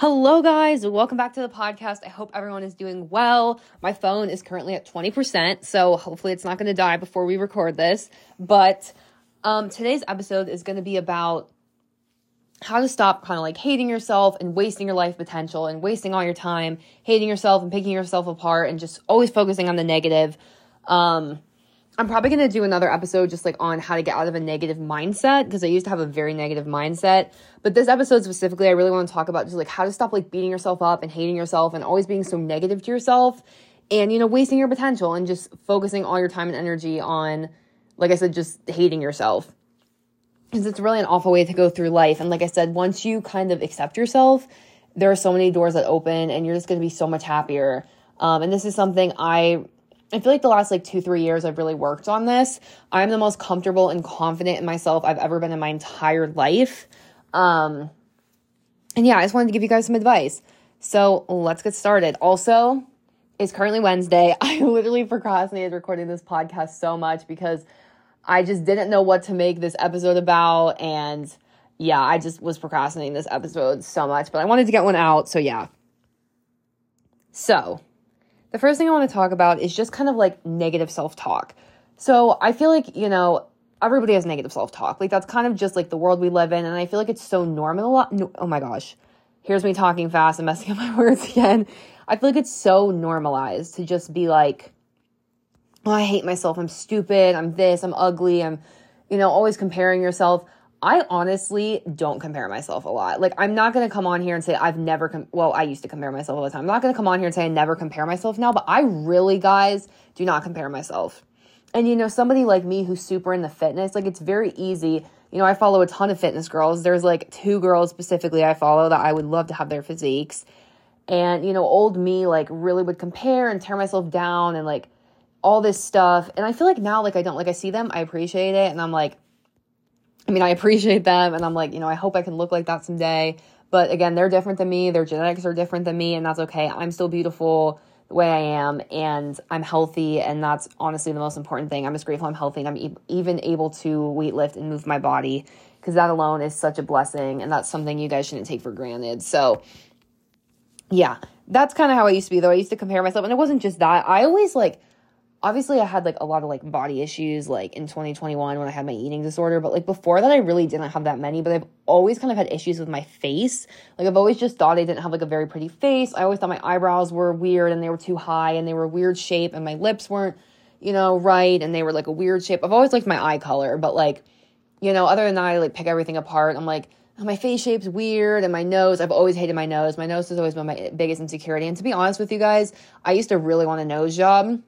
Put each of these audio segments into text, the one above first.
Hello, guys. Welcome back to the podcast. I hope everyone is doing well. My phone is currently at 20%, so hopefully it's not going to die before we record this. But um, today's episode is going to be about how to stop kind of like hating yourself and wasting your life potential and wasting all your time, hating yourself and picking yourself apart and just always focusing on the negative. Um, I'm probably going to do another episode just like on how to get out of a negative mindset because I used to have a very negative mindset. But this episode specifically, I really want to talk about just like how to stop like beating yourself up and hating yourself and always being so negative to yourself and, you know, wasting your potential and just focusing all your time and energy on, like I said, just hating yourself. Because it's really an awful way to go through life. And like I said, once you kind of accept yourself, there are so many doors that open and you're just going to be so much happier. Um, and this is something I I feel like the last like two, three years I've really worked on this. I'm the most comfortable and confident in myself I've ever been in my entire life. Um, and yeah, I just wanted to give you guys some advice. So let's get started. Also, it's currently Wednesday. I literally procrastinated recording this podcast so much because I just didn't know what to make this episode about. And yeah, I just was procrastinating this episode so much, but I wanted to get one out. So yeah. So the first thing I want to talk about is just kind of like negative self talk. So I feel like, you know, everybody has negative self talk. Like that's kind of just like the world we live in. And I feel like it's so normal. No, oh my gosh. Here's me talking fast and messing up my words again. I feel like it's so normalized to just be like, oh, I hate myself. I'm stupid. I'm this. I'm ugly. I'm, you know, always comparing yourself. I honestly don't compare myself a lot. Like, I'm not to come on here and say I've never, com- well, I used to compare myself all the time. I'm not to come on here and say I never compare myself now, but I really, guys, do not compare myself. And, you know, somebody like me who's super into fitness, like, it's very easy. You know, I follow a ton of fitness girls. There's like two girls specifically I follow that I would love to have their physiques. And, you know, old me, like, really would compare and tear myself down and, like, all this stuff. And I feel like now, like, I don't, like, I see them, I appreciate it, and I'm like, I mean, I appreciate them and I'm like, you know, I hope I can look like that someday. But again, they're different than me. Their genetics are different than me, and that's okay. I'm still beautiful the way I am, and I'm healthy, and that's honestly the most important thing. I'm just grateful I'm healthy, and I'm e- even able to weightlift and move my body because that alone is such a blessing, and that's something you guys shouldn't take for granted. So, yeah, that's kind of how I used to be, though. I used to compare myself, and it wasn't just that. I always like obviously I had like a lot of like body issues like in 2021 when I had my eating disorder, but like before that I really didn't have that many, but I've always kind of had issues with my face. Like I've always just thought I didn't have like a very pretty face. I always thought my eyebrows were weird and they were too high and they were weird shape and my lips weren't, you know, right and they were like a weird shape. I've always liked my eye color, but like, you know, other than that I like pick everything apart. I'm like oh, my face shape's weird and my nose i've always hated my nose my nose has always been my biggest insecurity and to be honest with you guys i used to really want a nose job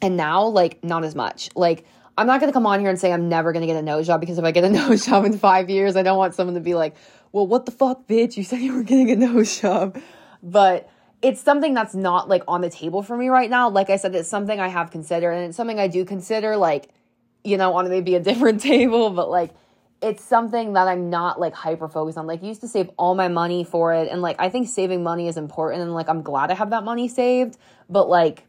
and now, like, not as much. Like, I'm not going to come on here and say I'm never going to get a nose job because if I get a nose job in five years, I don't want someone to be like, well, what the fuck, bitch? You said you were getting a nose job. But it's something that's not like on the table for me right now. Like I said, it's something I have considered and it's something I do consider, like, you know, on maybe a different table, but like, it's something that I'm not like hyper focused on. Like, I used to save all my money for it. And like, I think saving money is important. And like, I'm glad I have that money saved. But like,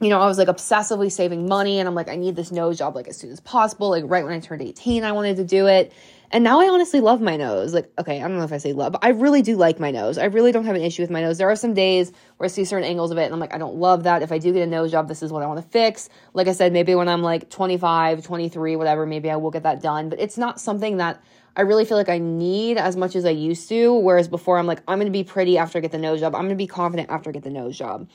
you know, I was like obsessively saving money and I'm like, I need this nose job like as soon as possible. Like right when I turned 18, I wanted to do it. And now I honestly love my nose. Like, okay, I don't know if I say love, but I really do like my nose. I really don't have an issue with my nose. There are some days where I see certain angles of it and I'm like, I don't love that. If I do get a nose job, this is what I want to fix. Like I said, maybe when I'm like 25, 23, whatever, maybe I will get that done. But it's not something that I really feel like I need as much as I used to. Whereas before, I'm like, I'm going to be pretty after I get the nose job. I'm going to be confident after I get the nose job.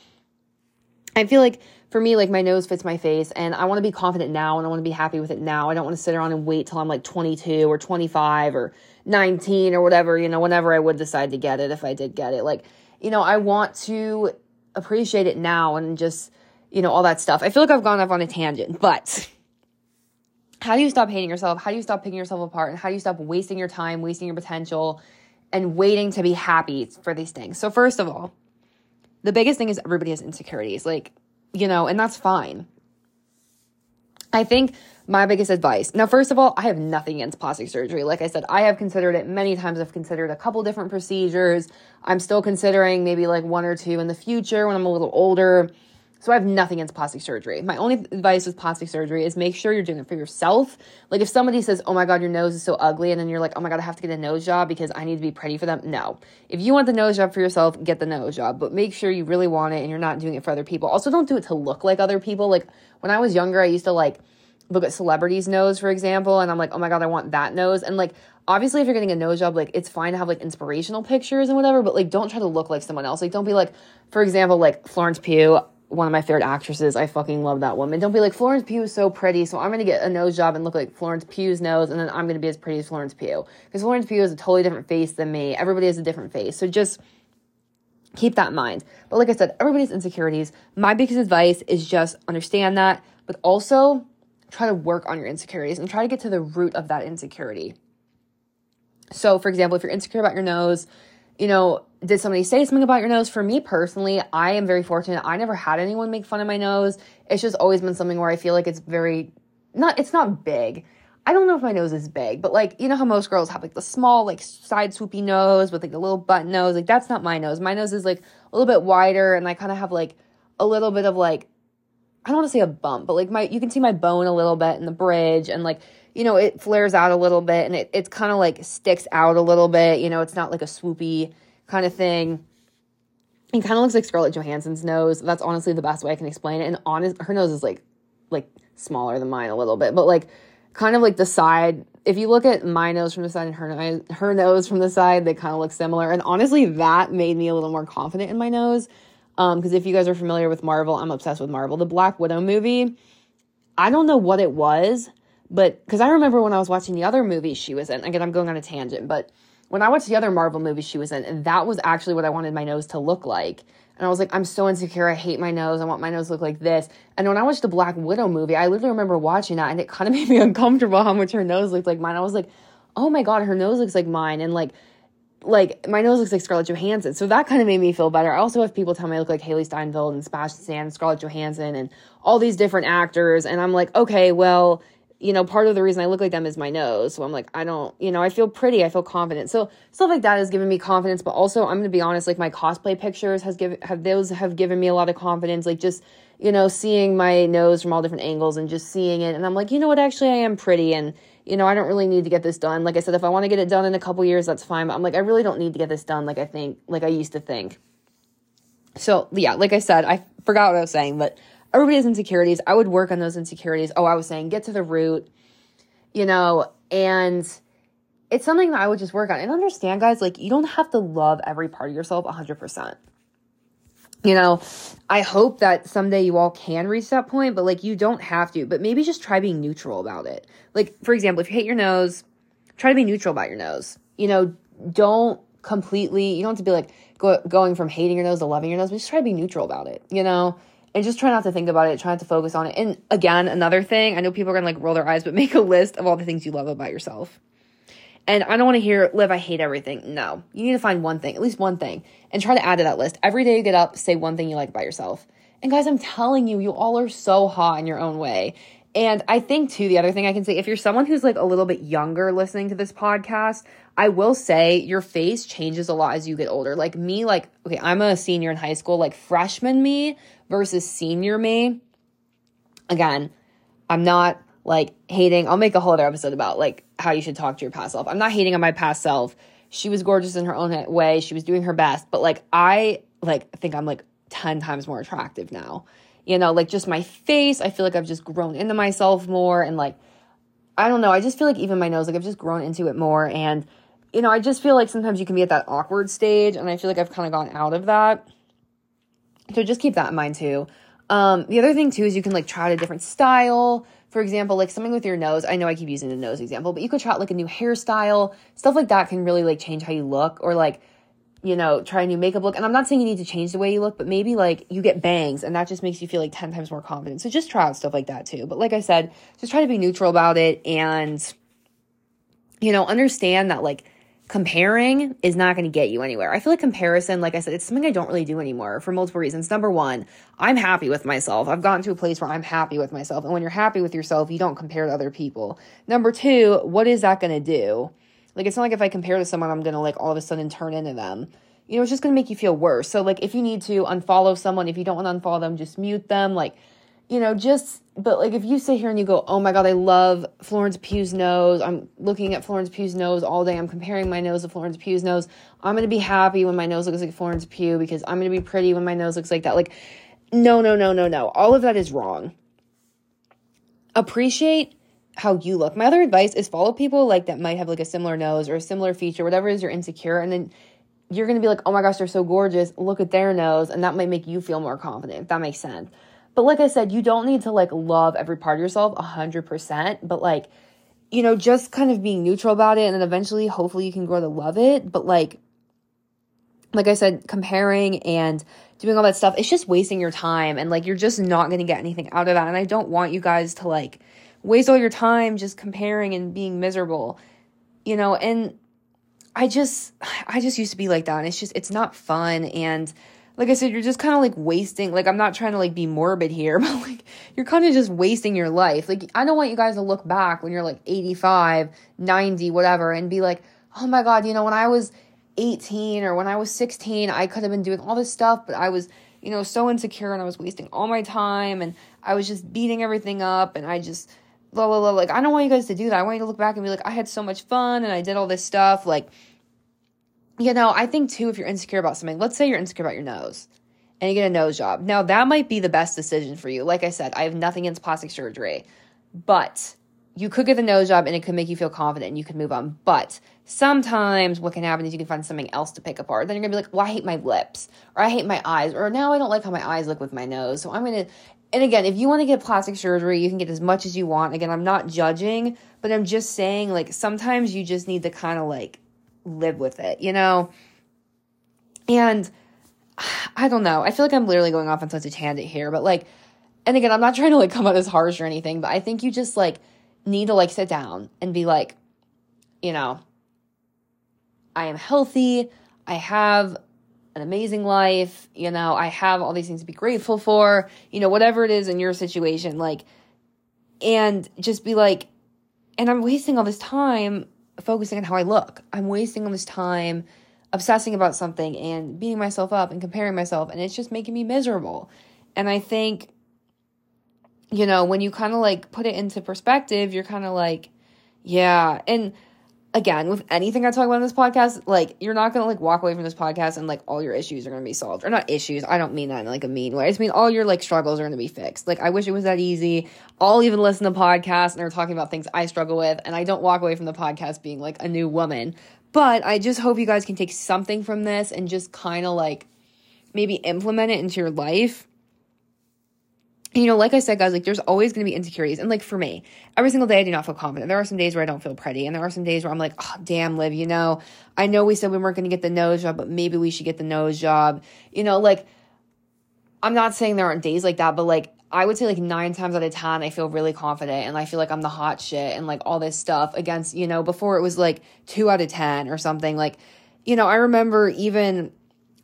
I feel like for me, like my nose fits my face and I want to be confident now and I want to be happy with it now. I don't want to sit around and wait till I'm like 22 or 25 or 19 or whatever, you know, whenever I would decide to get it, if I did get it. Like, you know, I want to appreciate it now and just, you know, all that stuff. I feel like I've gone off on a tangent, but how do you stop hating yourself? How do you stop picking yourself apart? And how do you stop wasting your time, wasting your potential, and waiting to be happy for these things? So, first of all, the biggest thing is everybody has insecurities, like, you know, and that's fine. I think my biggest advice now, first of all, I have nothing against plastic surgery. Like I said, I have considered it many times. I've considered a couple different procedures. I'm still considering maybe like one or two in the future when I'm a little older. So I have nothing against plastic surgery. My only advice with plastic surgery is make sure you're doing it for yourself. Like if somebody says, "Oh my god, your nose is so ugly," and then you're like, "Oh my god, I have to get a nose job because I need to be pretty for them." No. If you want the nose job for yourself, get the nose job, but make sure you really want it and you're not doing it for other people. Also, don't do it to look like other people. Like when I was younger, I used to like look at celebrities' nose, for example, and I'm like, "Oh my god, I want that nose." And like obviously if you're getting a nose job like it's fine to have like inspirational pictures and whatever but like don't try to look like someone else like don't be like for example like florence pugh one of my favorite actresses. I fucking love that woman. Don't be like Florence Pugh is so pretty, so I'm gonna get a nose job and look like Florence Pugh's nose, and then I'm gonna be as pretty as Florence Pugh because Florence Pugh has a totally different face than me. Everybody has a different face, so just keep that in mind. But like I said, everybody's insecurities. My biggest advice is just understand that, but also try to work on your insecurities and try to get to the root of that insecurity. So, for example, if you're insecure about your nose, you know, did somebody say something about your nose? For me personally, I am very fortunate. I never had anyone make fun of my nose. It's just always been something where I feel like it's very not it's not big. I don't know if my nose is big, but like you know how most girls have like the small like side swoopy nose with like the little button nose. Like that's not my nose. My nose is like a little bit wider and I kind of have like a little bit of like I don't want to say a bump, but like my you can see my bone a little bit in the bridge and like you know it flares out a little bit and it it's kind of like sticks out a little bit. You know, it's not like a swoopy kind of thing. It kind of looks like Scarlett Johansson's nose. That's honestly the best way I can explain it. And honest, her nose is like like smaller than mine a little bit, but like kind of like the side. If you look at my nose from the side and her her nose from the side, they kind of look similar. And honestly, that made me a little more confident in my nose. Because um, if you guys are familiar with Marvel, I'm obsessed with Marvel. The Black Widow movie, I don't know what it was, but because I remember when I was watching the other movie she was in. Again, I'm going on a tangent, but when I watched the other Marvel movies she was in, and that was actually what I wanted my nose to look like. And I was like, I'm so insecure. I hate my nose. I want my nose to look like this. And when I watched the Black Widow movie, I literally remember watching that and it kind of made me uncomfortable how much her nose looked like mine. I was like, oh my God, her nose looks like mine. And like, like my nose looks like Scarlett Johansson. So that kind of made me feel better. I also have people tell me I look like Hailee Steinfeld and Sebastian Stan, Scarlett Johansson, and all these different actors. And I'm like, okay, well, you know, part of the reason I look like them is my nose. So I'm like, I don't, you know, I feel pretty, I feel confident. So stuff like that has given me confidence. But also, I'm gonna be honest, like my cosplay pictures has given have those have given me a lot of confidence. Like just you know, seeing my nose from all different angles and just seeing it, and I'm like, you know what, actually, I am pretty, and you know, I don't really need to get this done. Like I said, if I want to get it done in a couple years, that's fine. But I'm like, I really don't need to get this done. Like I think, like I used to think. So yeah, like I said, I forgot what I was saying, but everybody has insecurities. I would work on those insecurities. Oh, I was saying get to the root, you know, and it's something that I would just work on. And understand, guys, like you don't have to love every part of yourself 100%. You know, I hope that someday you all can reach that point, but like you don't have to, but maybe just try being neutral about it. Like, for example, if you hate your nose, try to be neutral about your nose. You know, don't completely, you don't have to be like go, going from hating your nose to loving your nose, but just try to be neutral about it, you know? And just try not to think about it, try not to focus on it. And again, another thing, I know people are gonna like roll their eyes, but make a list of all the things you love about yourself. And I don't want to hear, Liv, I hate everything. No, you need to find one thing, at least one thing, and try to add to that list. Every day you get up, say one thing you like about yourself. And guys, I'm telling you, you all are so hot in your own way. And I think too, the other thing I can say, if you're someone who's like a little bit younger listening to this podcast, I will say your face changes a lot as you get older. Like me, like, okay, I'm a senior in high school, like freshman me versus senior me. Again, I'm not like hating. I'll make a whole other episode about like how you should talk to your past self. I'm not hating on my past self. She was gorgeous in her own way. She was doing her best, but like I like think I'm like 10 times more attractive now you know, like just my face. I feel like I've just grown into myself more and like I don't know, I just feel like even my nose, like I've just grown into it more and you know, I just feel like sometimes you can be at that awkward stage and I feel like I've kind of gone out of that. So just keep that in mind too. Um, the other thing too is you can like try out a different style. For example, like something with your nose. I know I keep using the nose example, but you could try out like a new hairstyle. Stuff like that can really like change how you look or like you know, try a new makeup look. And I'm not saying you need to change the way you look, but maybe like you get bangs and that just makes you feel like 10 times more confident. So just try out stuff like that too. But like I said, just try to be neutral about it and, you know, understand that like comparing is not going to get you anywhere. I feel like comparison, like I said, it's something I don't really do anymore for multiple reasons. Number one, I'm happy with myself. I've gotten to a place where I'm happy with myself. And when you're happy with yourself, you don't compare to other people. Number two, what is that going to do? Like it's not like if I compare to someone, I'm gonna like all of a sudden turn into them. you know, it's just to make you feel worse. So, like, if you need to unfollow someone, if you don't want to unfollow them, just mute them. Like, you know, just, but like, if you sit here and you go, oh my God, I love Florence Pugh's nose. I'm looking at Florence Pugh's nose all day. I'm comparing my nose to Florence Pugh's nose. I'm to be happy when my nose looks like Florence Pugh because I'm to be pretty when my nose looks like that. Like, no, no, no, no, no. All of that is wrong. Appreciate how you look. My other advice is follow people like that might have like a similar nose or a similar feature, whatever is you're insecure, and then you're gonna be like, oh my gosh, they're so gorgeous. Look at their nose, and that might make you feel more confident. If that makes sense. But like I said, you don't need to like love every part of yourself hundred percent, but like, you know, just kind of being neutral about it, and then eventually, hopefully, you can grow to love it. But like, like I said, comparing and doing all that stuff, it's just wasting your time, and like you're just not gonna get anything out of that. And I don't want you guys to like waste all your time just comparing and being miserable, you know, and I just, I just used to be like that. And it's just, it's not fun. And like I said, you're just kind of like wasting, like, I'm not trying to like be morbid here, but like, you're kind of just wasting your life. Like, I don't want you guys to look back when you're like 85, 90, whatever, and be like, oh my God, you know, when I was 18 or when I was 16, I could have been doing all this stuff, but I was, you know, so insecure and I was wasting all my time and I was just beating everything up and I just, blah blah blah. Like I don't want you guys to do that. I want you to look back and be like, I had so much fun and I did all this stuff. Like, you know, I think too, if you're insecure about something, let's say you're insecure about your nose and you get a nose job. Now that might be the best decision for you. Like I said, I have nothing against plastic surgery, but you could get the nose job and it could make you feel confident and you could move on. But sometimes what can happen is you can find something else to pick apart. Then you're gonna be like, well, I hate my lips, or I hate my eyes, or now I don't like how my eyes look with my nose. So I'm gonna and again, if you want to get plastic surgery, you can get as much as you want. Again, I'm not judging, but I'm just saying, like, sometimes you just need to kind of like live with it, you know? And I don't know. I feel like I'm literally going off on such a tangent here, but like, and again, I'm not trying to like come out as harsh or anything, but I think you just like need to like sit down and be like, you know, I am healthy. I have an amazing life. You know, I have all these things to be grateful for, you know, whatever it is in your situation. Like, and just be like, and I'm wasting all this time focusing on how I look. I'm wasting all this time obsessing about something and beating myself up and comparing myself. And it's just making me miserable. And I think, you know, when you kind of like put it into perspective, you're kind of like, yeah. And, again, with anything I talk about in this podcast, like you're not gonna like walk away from this podcast and like all your issues are gonna be solved. Or not issues, I don't mean that in like a mean way. I just mean all your like struggles are gonna be fixed. Like I wish it was that easy. I'll even listen to podcasts and they're talking about things I struggle with, and I don't walk away from the podcast being like a new woman. But I just hope you guys can take something from this and just kind of like maybe implement it into your life you know, like I said, guys, like there's always going to be insecurities. And like for me, every single day I do not feel confident. There are some days where I don't feel pretty. And there are some days where I'm like, oh, damn, Liv, you know, I know we said we weren't going to get the nose job, but maybe we should get the nose job. You know, like I'm not saying there aren't days like that, but like I would say like nine times out of 10, I feel really confident and I feel like I'm the hot shit and like all this stuff against, you know, before it was like two out of 10 or something. Like, you know, I remember even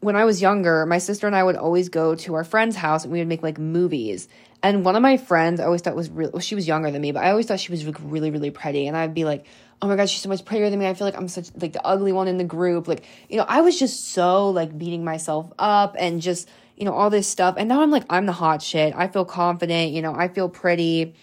when I was younger, my sister and I would always go to our friend's house and we would make like movies. And one of my friends I always thought was really, well, she was younger than me, but I always thought she was like really, really pretty. And I'd be like, oh my God, she's so much prettier than me. I feel like I'm such like the ugly one in the group. Like, you know, I was just so like beating myself up and just, you know, all this stuff. And now I'm like, I'm the hot shit. I feel confident, you know, I feel pretty.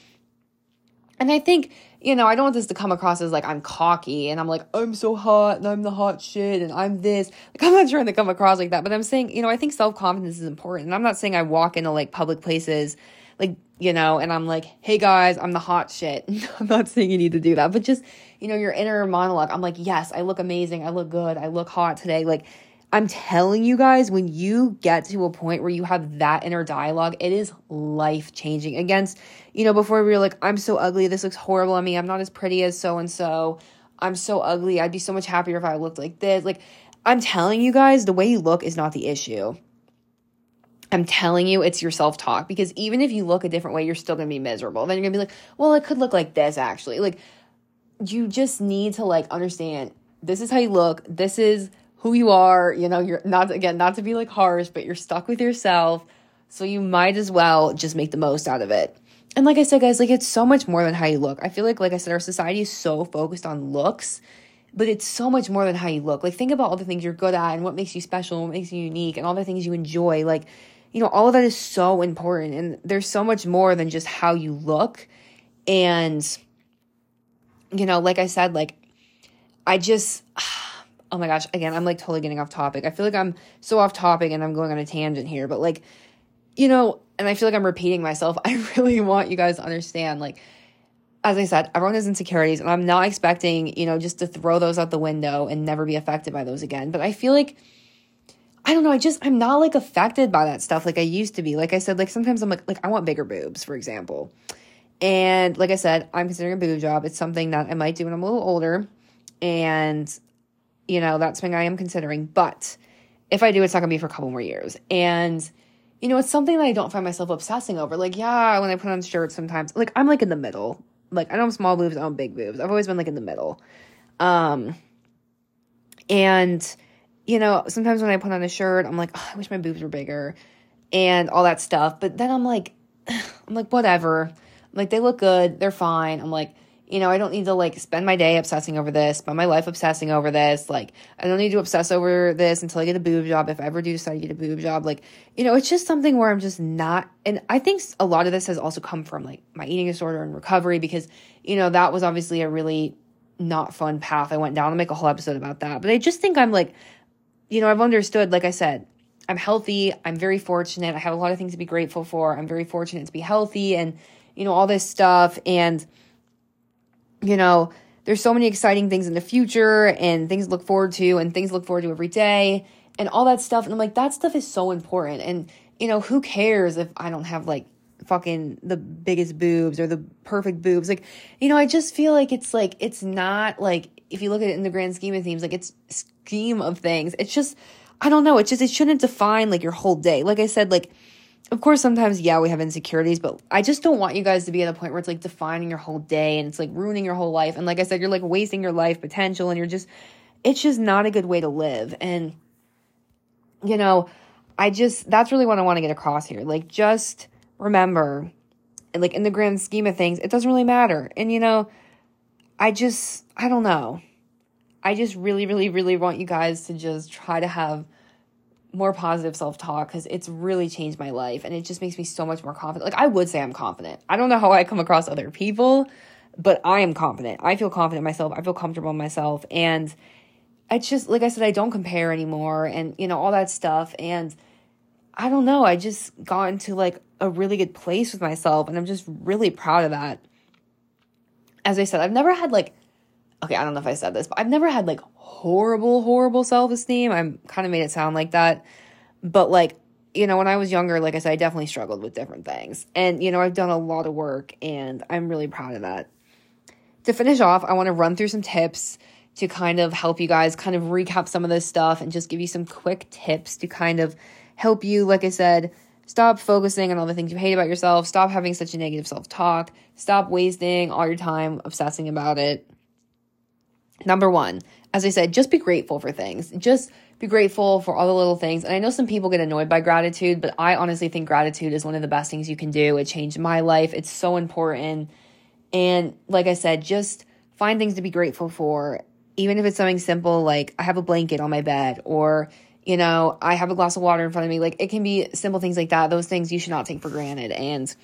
And I think you know, I don't want this to come across as like I'm cocky and I'm like, I'm so hot and I'm the hot shit and I'm this. Like, I'm not trying to come across like that, but I'm saying, you know, I think self confidence is important. And I'm not saying I walk into like public places, like, you know, and I'm like, hey guys, I'm the hot shit. I'm not saying you need to do that, but just, you know, your inner monologue. I'm like, yes, I look amazing. I look good. I look hot today. Like, I'm telling you guys, when you get to a point where you have that inner dialogue, it is life changing. Against, you know, before we were like, I'm so ugly, this looks horrible on me, I'm not as pretty as so and so, I'm so ugly, I'd be so much happier if I looked like this. Like, I'm telling you guys, the way you look is not the issue. I'm telling you, it's your self talk because even if you look a different way, you're still gonna be miserable. Then you're gonna be like, well, it could look like this actually. Like, you just need to like understand this is how you look, this is who you are. You know, you're not, again, not to be like harsh, but you're stuck with yourself. So you might as well just make the most out of it. And like I said, guys, like it's so much more than how you look. I feel like, like I said, our society is so focused on looks but it's so much more than how you look. Like, think about all the things you're good at and what makes you special what makes you unique and all the things you enjoy. Like, you know, all of that is so important. And there's so much more than just how you look. And, you know, like I said, like, I just, oh my gosh, again, I'm like totally getting off topic. I feel like I'm so off topic and I'm going on a tangent here, but like, you know, and I feel like I'm repeating myself. I really want you guys to understand, like, as I said, everyone has insecurities, and I'm not expecting, you know, just to throw those out the window and never be affected by those again. But I feel like, I don't know, I just, I'm not like affected by that stuff like I used to be. Like I said, like sometimes I'm like, like, I want bigger boobs, for example. And like I said, I'm considering a boob job. It's something that I might do when I'm a little older. And, you know, that's something I am considering. But if I do, it's not gonna be for a couple more years. And, you know, it's something that I don't find myself obsessing over. Like, yeah, when I put on shirts sometimes, like, I'm like in the middle like I don't have small boobs, I don't have big boobs. I've always been like in the middle. Um and you know, sometimes when I put on a shirt, I'm like, oh, I wish my boobs were bigger and all that stuff. But then I'm like I'm like whatever. like they look good, they're fine. I'm like you know, I don't need to like spend my day obsessing over this, spend my life obsessing over this. Like, I don't need to obsess over this until I get a boob job. If I ever do decide to get a boob job, like, you know, it's just something where I'm just not. And I think a lot of this has also come from like my eating disorder and recovery because, you know, that was obviously a really not fun path I went down. I'll make a whole episode about that. But I just think I'm like, you know, I've understood, like I said, I'm healthy. I'm very fortunate. I have a lot of things to be grateful for. I'm very fortunate to be healthy and, you know, all this stuff. And, you know, there's so many exciting things in the future and things to look forward to and things to look forward to every day and all that stuff. And I'm like, that stuff is so important. And, you know, who cares if I don't have like fucking the biggest boobs or the perfect boobs? Like, you know, I just feel like it's like, it's not like, if you look at it in the grand scheme of things, like it's scheme of things, it's just, I don't know. It's just, it shouldn't define like your whole day. Like I said, like, of course, sometimes, yeah, we have insecurities, but I just don't want you guys to be at a point where it's like defining your whole day and it's like ruining your whole life. And like I said, you're like wasting your life potential and you're just, it's just not a good way to live. And, you know, I just, that's really what I want to get across here. Like, just remember, like, in the grand scheme of things, it doesn't really matter. And, you know, I just, I don't know. I just really, really, really want you guys to just try to have more positive self talk because it's really changed my life and it just makes me so much more confident. Like, I would say I'm confident. I don't know how I come across other people, but I am confident. I feel confident myself. I feel comfortable in myself. And it's just, like I said, I don't compare anymore and, you know, all that stuff. And I don't know. I just got into like a really good place with myself and I'm just really proud of that. As I said, I've never had like, okay, I don't know if I said this, but I've never had like horrible, horrible self esteem. I'm kind of made it sound like that. But like, you know, when I was younger, like I said, I definitely struggled with different things. And, you know, I've done a lot of work and I'm really proud of that. To finish off, I want to run through some tips to kind of help you guys kind of recap some of this stuff and just give you some quick tips to kind of help you, like I said, stop focusing on all the things you hate about yourself, stop having such a negative self talk, stop wasting all your time obsessing about it. Number one, as I said, just be grateful for things. Just be grateful for all the little things. And I know some people get annoyed by gratitude, but I honestly think gratitude is one of the best things you can do. It changed my life. It's so important. And like I said, just find things to be grateful for, even if it's something simple like I have a blanket on my bed or, you know, I have a glass of water in front of me. Like it can be simple things like that. Those things you should not take for granted. And,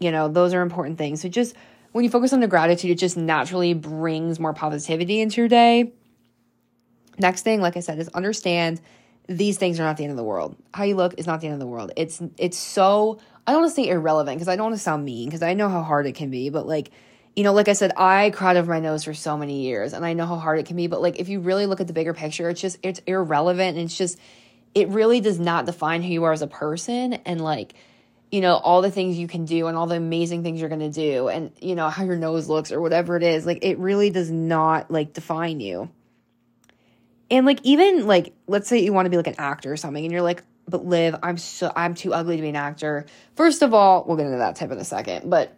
you know, those are important things. So just when you focus on the gratitude, it just naturally brings more positivity into your day. Next thing, like I said, is understand these things are not the end of the world. How you look is not the end of the world. It's it's so I don't want to say irrelevant because I don't want to sound mean because I know how hard it can be, but like you know, like I said, I cried over my nose for so many years and I know how hard it can be, but like if you really look at the bigger picture, it's just it's irrelevant and it's just it really does not define who you are as a person and like you know all the things you can do and all the amazing things you're going to do and you know how your nose looks or whatever it is like it really does not like define you and like even like let's say you want to be like an actor or something and you're like, but Liv, I'm so I'm too ugly to be an actor. First of all, we'll get into that tip in a second, but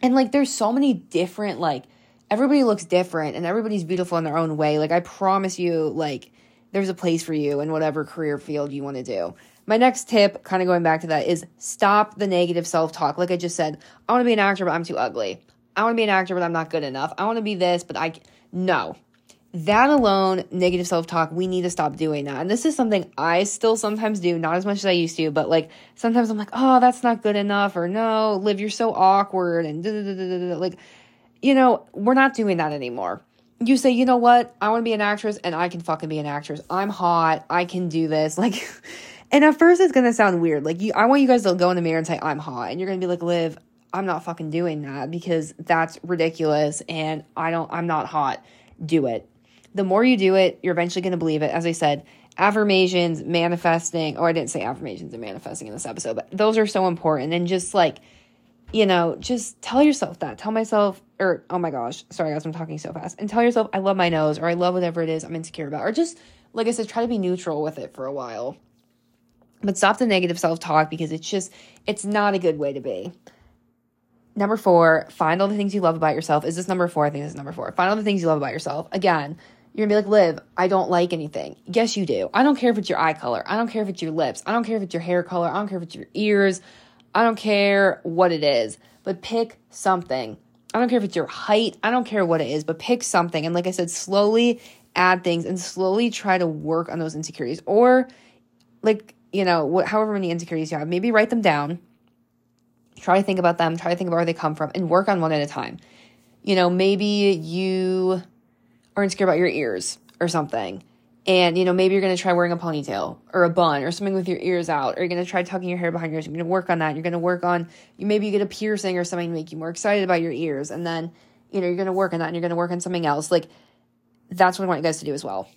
and like there's so many different like everybody looks different and everybody's beautiful in their own way. Like I promise you like there's a place for you in whatever career field you want to do. My next tip, kind of going back to that, is stop the negative self talk. Like I just said, I want to be an actor, but I'm too ugly. I want to be an actor, but I'm not good enough. I want to be this, but I no that alone, negative self talk, we need to stop doing that. And this is something I still sometimes do, not as much as I used to, but like sometimes I'm like, oh, that's not good enough, or no, Liv, you're so awkward, and like, you know, we're not doing that anymore. You say, you know what, I want to be an actress, and I can fucking be an actress. I'm hot, I can do this. Like, and at first it's gonna sound weird. Like, you, I want you guys to go in the mirror and say, I'm hot, and you're gonna be like, Liv, I'm not fucking doing that because that's ridiculous, and I don't, I'm not hot. Do it the more you do it, you're eventually to believe it. As I said, affirmations, manifesting, or I didn't say affirmations and manifesting in this episode, but those are so important. And just like, you know, just tell yourself that. Tell myself, or oh my gosh, sorry guys, I'm talking so fast. And tell yourself, I love my nose, or I love whatever it is I'm insecure about, or just, like I said, try to be neutral with it for a while. But stop the negative self talk because it's just, it's not a good way to be. Number four, find all the things you love about yourself. Is this number four? I think this is number four. Find all the things you love about yourself. Again, you're gonna be like, Liv, I don't like anything. Yes, you do. I don't care if it's your eye color. I don't care if it's your lips. I don't care if it's your hair color. I don't care if it's your ears. I don't care what it is. But pick something. I don't care if it's your height. I don't care what it is, but pick something. And like I said, slowly add things and slowly try to work on those insecurities. Or, like, you know, what, however many insecurities you have, maybe write them down. Try to think about them. Try to think about where they come from and work on one at a time. You know, maybe you are insecure about your ears or something. And, you know, maybe you're going to try wearing a ponytail or a bun or something with your ears out, or you're going to try tucking your hair behind your ears. You're going to work on that. You're going to work on, you maybe you get a piercing or something to make you more excited about your ears. And then, you know, you're going to work on that and you're going to work on something else. Like, that's what I want you guys to do as well.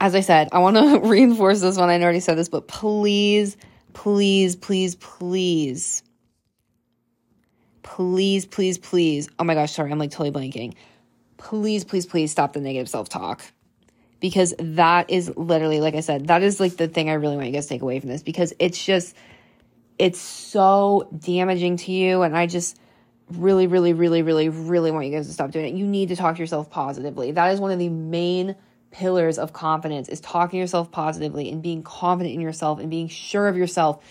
As I said, I want to reinforce this one. I already said this, but please, please, please, please please, please, please. Oh my gosh, sorry, I'm like totally blanking. Please, please, please stop the negative self talk. Because that is literally, like I said, that is like the thing I really want you guys to take away from this because it's just, it's so damaging to you. And I just really, really, really, really, really want you guys to stop doing it. You need to talk to yourself positively. That is one of the main pillars of confidence is talking yourself positively and being confident in yourself and being sure of yourself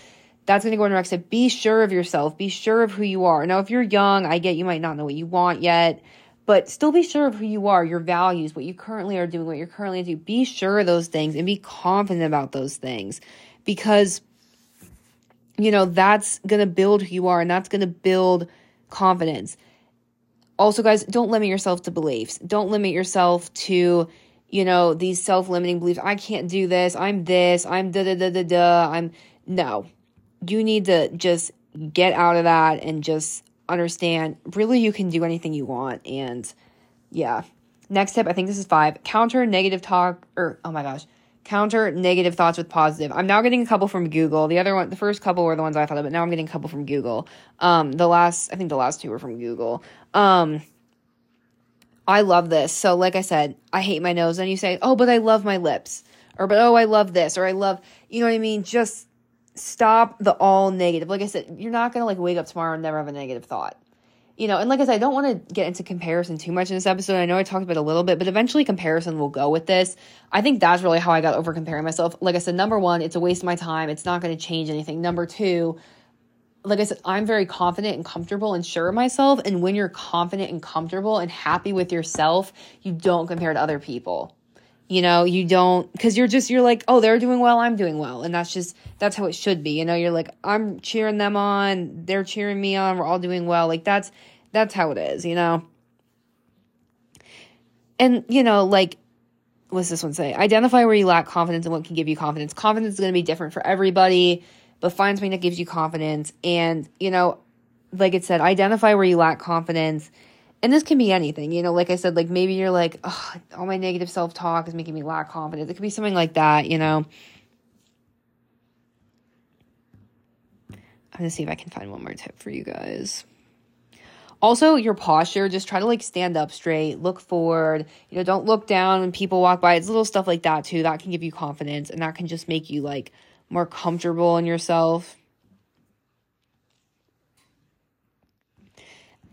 that's going to go into next step. Be sure of yourself. Be sure of who you are. Now, if you're young, I get you might not know what you want yet, but still be sure of who you are, your values, what you currently are doing, what you're currently doing. Be sure of those things and be confident about those things because, you know, that's going to build who you are and that's going to build confidence. Also, guys, don't limit yourself to beliefs. Don't limit yourself to, you know, these self limiting beliefs. I can't do this. I'm this. I'm da da da da da. I'm no you need to just get out of that and just understand really you can do anything you want. And yeah. Next tip, I think this is five counter negative talk, or oh my gosh, counter negative thoughts with positive. I'm now getting a couple from Google. The other one, the first couple were the ones I thought of, but now I'm getting a couple from Google. Um, the last, I think the last two were from Google. Um, I love this. So, like I said, I hate my nose. And you say, oh, but I love my lips. Or, but oh, I love this. Or I love, you know what I mean? Just stop the all negative. Like I said, you're not gonna like wake up tomorrow and never have a negative thought. You know, and like I said, I don't want to get into comparison too much in this episode. I know I talked about a little bit, but eventually comparison will go with this. I think that's really how I got over comparing myself. Like I said, number one, it's a waste of my time. It's not going to change anything. Number two, like I said, I'm very confident and comfortable and sure of myself. And when you're confident and comfortable and happy with yourself, you don't compare to other people. You know, you don't, cause you're just, you're like, oh, they're doing well, I'm doing well. And that's just, that's how it should be. You know, you're like, I'm cheering them on, they're cheering me on, we're all doing well. Like that's, that's how it is, you know? And, you know, like, what's this one say? Identify where you lack confidence and what can give you confidence. Confidence is going to be different for everybody, but find something that gives you confidence. And, you know, like it said, identify where you lack confidence and this can be anything, you know, like I said, like maybe you're like, oh, all my negative self talk is making me lack confidence. It could be something like that, you know. I'm gonna see if I can find one more tip for you guys. Also, your posture, just try to like stand up straight, look forward, you know, don't look down when people walk by. It's little stuff like that too. That can give you confidence and that can just make you like more comfortable in yourself.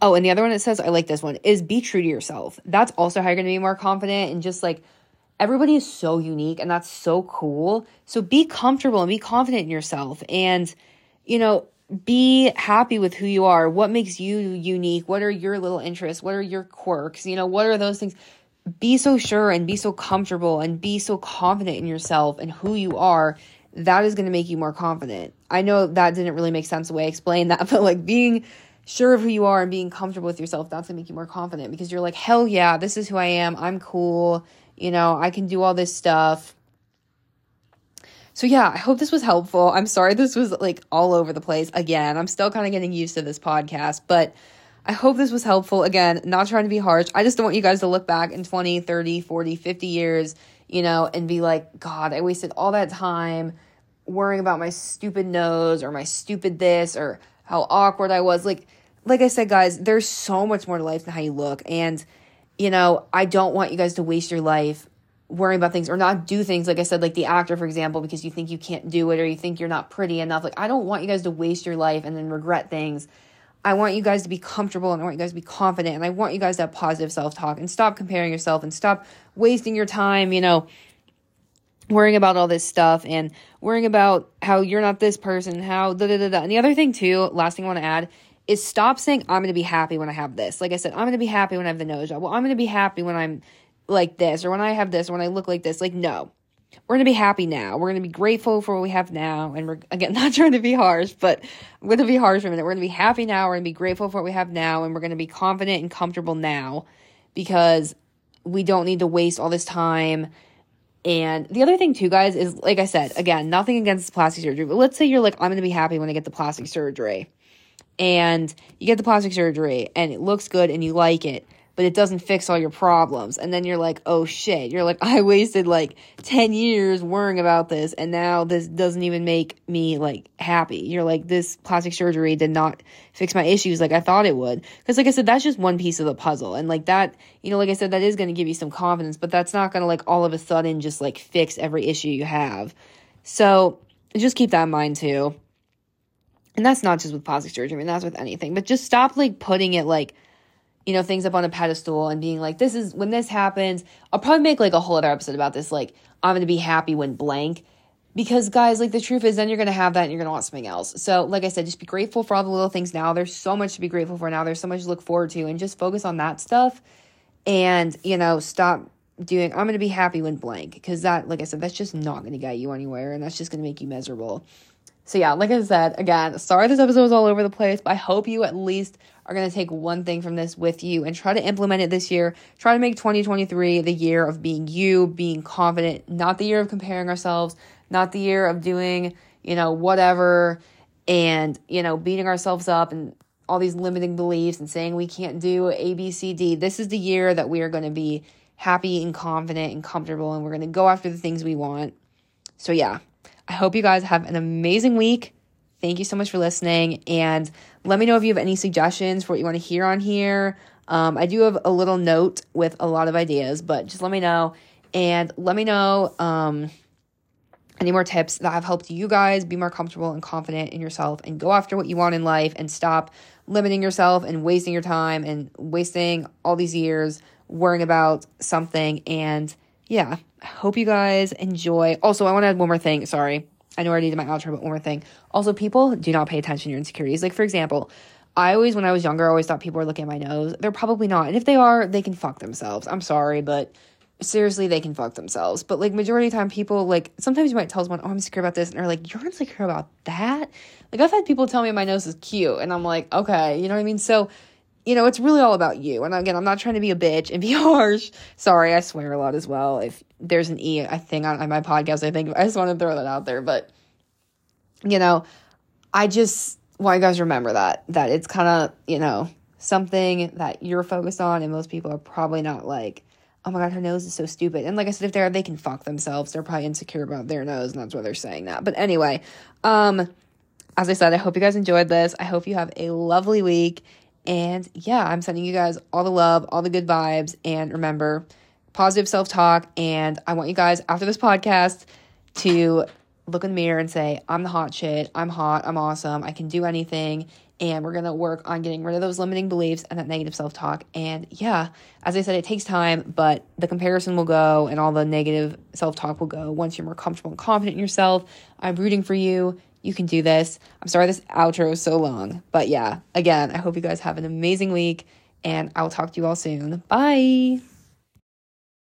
Oh, and the other one that says, I like this one, is be true to yourself. That's also how you're going to be more confident and just like everybody is so unique and that's so cool. So be comfortable and be confident in yourself. And, you know, be happy with who you are. What makes you unique? What are your little interests? What are your quirks? You know, what are those things? Be so sure and be so comfortable and be so confident in yourself and who you are. That is going to make you more confident. I know that didn't really make sense the way I explained that, but like being sure of who you are and being comfortable with yourself, that's going to make you more confident because you're like, hell yeah, this is who I am. I'm cool. You know, I can do all this stuff so yeah, I hope this was helpful. I'm sorry this was like all over the place. Again, I'm still kind of getting used to this podcast, but I hope this was helpful. Again, not trying to be harsh. I just don't want you guys to look back in 20, 30, 40, 50 years, you know, and be like, God, I wasted all that time worrying about my stupid nose or my stupid this or how awkward I was. Like, like I said, guys, there's so much more to life than how you look. And, you know, I don't want you guys to waste your life worrying about things or not do things like i said like the actor for example because you think you can't do it or you think you're not pretty enough like i don't want you guys to waste your life and then regret things i want you guys to be comfortable and i want you guys to be confident and i want you guys to have positive self-talk and stop comparing yourself and stop wasting your time you know worrying about all this stuff and worrying about how you're not this person how da da da da and the other thing too last thing i want to add is stop saying i'm going to be happy when i have this like i said i'm going to be happy when i have the nose job well i'm going to be happy when i'm like this or when I have this or when I look like this. Like, no. We're going to be happy now. We're going to be grateful for what we have now. And we're, again, not trying to be harsh, but I'm going to be harsh for a minute. We're going to be happy now. We're going to be grateful for what we have now. And we're going to be confident and comfortable now because we don't need to waste all this time. And the other thing, too, guys, is like I said, again, nothing against plastic surgery, but let's say you're like, I'm going to be happy when I get the plastic surgery. And you get the plastic surgery and it looks good and you like it but it doesn't fix all your problems. And then you're like, oh shit. You're like, I wasted like 10 years worrying about this, and now this doesn't even make me like happy. You're like, this plastic surgery did not fix my issues like I thought it would. Because, like I said, that's just one piece of the puzzle. And like that, you know, like I said, that is going to give you some confidence, but that's not going to like all of a sudden just like fix every issue you have. So just keep that in mind too. And that's not just with plastic surgery, I mean, that's with anything, but just stop like putting it like, you know, things up on a pedestal and being like, this is when this happens. I'll probably make like a whole other episode about this. Like, I'm going to be happy when blank. Because, guys, like the truth is, then you're going to have that and you're going to want something else. So, like I said, just be grateful for all the little things now. There's so much to be grateful for now. There's so much to look forward to, and just focus on that stuff. And, you know, stop doing, I'm going to be happy when blank. Because that, like I said, that's just not going to get you anywhere. And that's just going to make you miserable. So, yeah, like I said, again, sorry this episode was all over the place, but I hope you at least are going to take one thing from this with you and try to implement it this year. Try to make 2023 the year of being you, being confident, not the year of comparing ourselves, not the year of doing, you know, whatever and, you know, beating ourselves up and all these limiting beliefs and saying we can't do A, B, C, D. This is the year that we are going to be happy and confident and comfortable and we're going to go after the things we want. So, yeah, I hope you guys have an amazing week. Thank you so much for listening. And let me know if you have any suggestions for what you want to hear on here. Um, I do have a little note with a lot of ideas, but just let me know. And let me know um, any more tips that have helped you guys be more comfortable and confident in yourself and go after what you want in life and stop limiting yourself and wasting your time and wasting all these years worrying about something. And yeah, I hope you guys enjoy. Also, I want to add one more thing. Sorry. I know I did my outro, but one more thing. Also, people do not pay attention to your insecurities. Like, for example, I always, when I was younger, I always thought people were looking at my nose. They're probably not. And if they are, they can fuck themselves. I'm sorry, but seriously, they can fuck themselves. But like, majority of the time, people, like, sometimes you might tell someone, oh, I'm insecure about this. And they're like, you're insecure about that? Like, I've had people tell me my nose is cute. And I'm like, okay, you know what I mean? So, you know, it's really all about you. And again, I'm not trying to be a bitch and be harsh. Sorry, I swear a lot as well. If there's an E, I think on, on my podcast, I think I just want to throw that out there. But, you know, I just want you guys remember that, that it's kind of, you know, something that you're focused on. And most people are probably not like, oh my God, her nose is so stupid. And like I said, if they're, they can fuck themselves. They're probably insecure about their nose. And that's why they're saying that. But anyway, um, as I said, I hope you guys enjoyed this. I hope you have a lovely week and yeah, I'm sending you guys all the love, all the good vibes. And remember, positive self talk. And I want you guys, after this podcast, to look in the mirror and say, I'm the hot shit. I'm hot. I'm awesome. I can do anything. And we're going to work on getting rid of those limiting beliefs and that negative self talk. And yeah, as I said, it takes time, but the comparison will go and all the negative self talk will go once you're more comfortable and confident in yourself. I'm rooting for you. You can do this. I'm sorry this outro is so long, but yeah, again, I hope you guys have an amazing week and I'll talk to you all soon. Bye.